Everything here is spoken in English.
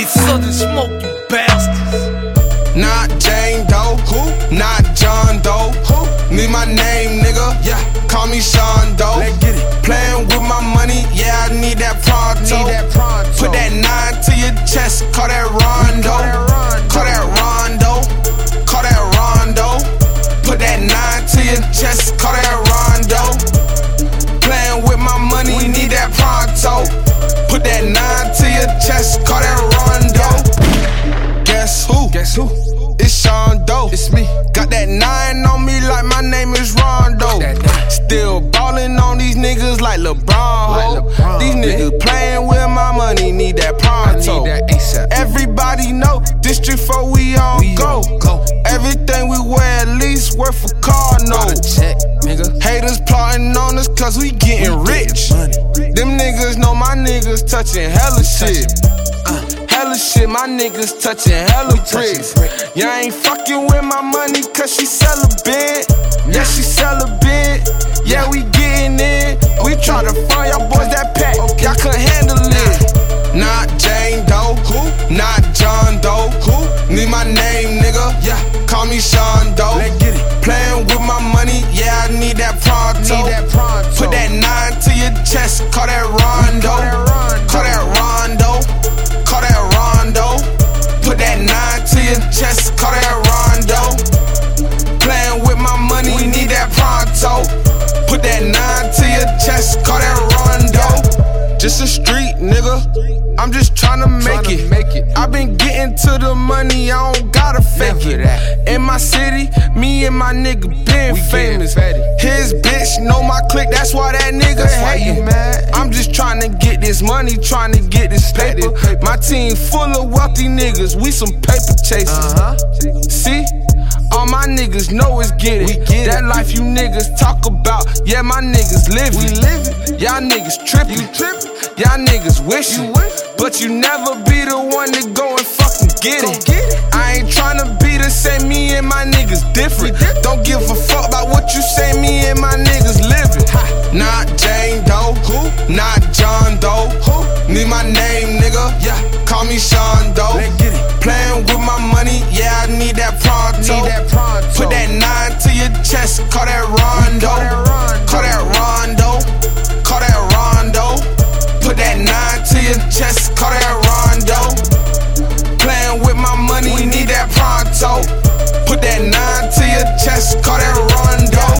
It's Southern Smoke, you bastards. Not Jane Doe, who? Not John Doe, who? Need my name, nigga. Yeah, call me Shaun Doe. Let's get it. Playing with my money, yeah, I need that pronto. Need that pronto. Put that nine to your chest, call that Rondo. Call that Rondo. Call that Rondo. Call that Rondo. Put that nine to your chest, call that Rondo. Who? It's Shaun Doe. It's me. Got that nine on me like my name is Rondo. Still ballin' on these niggas like LeBron. ho. Like LeBron, these niggas bitch. playin' with my money, need that pronto. need that. Everybody know District 4 we on We go. on go. Everything we wear at least worth a car note. Haters plotting on us cause we getting rich. Money. Them niggas know my niggas touching hella shit. Shit, my niggas touching hella bricks. brick. Y'all ain't fucking with my money cause she celibate. Yeah, she celibate. Yeah, we getting in. We try to find y'all boys that pack. Y'all couldn't handle it. Not Jane Doe. Who? Not John Doe. Who? Need my name, nigga. Yeah, call me Shaun Doe. Let's get it. Playing with my money, yeah, I need that pronto. Need that pronto. Put that nine to your chest, call that Rondo. To chest, call that Rondo. Playing with my money, we need that pronto. Put that nine to your chest, call that Rondo. Just a street nigga. I'm just trying to make Tryna it. make it. i been getting to the money, I don't gotta fake Never it. that. In my city, me and my nigga been We famous. His bitch know my clique, that's why that nigga That's why trying to get this money, trying to get this paper. My team full of wealthy niggas, we some paper chasers. Uh huh. See? All my niggas know it's get it. We get that it. life you niggas talk about, yeah, my niggas live We live it. Y'all niggas trippin'. You trippin'. Y'all niggas wishing. You wish. But you never be the one to go and fucking get it. get it. I ain't tryna be the same, me and my niggas different. Don't give a fuck about what you say, me and my niggas living. Not Need my name, nigga. Yeah, call me Shaun Doe. Playing with my money, yeah, I need that pronto. Need that pronto. Put that nine to your chest, call that rondo. Call that rondo. Call that rondo. Put that nine to your chest, call that rondo. Playing with my money, need that pronto. Put that nine to your chest, call that rondo.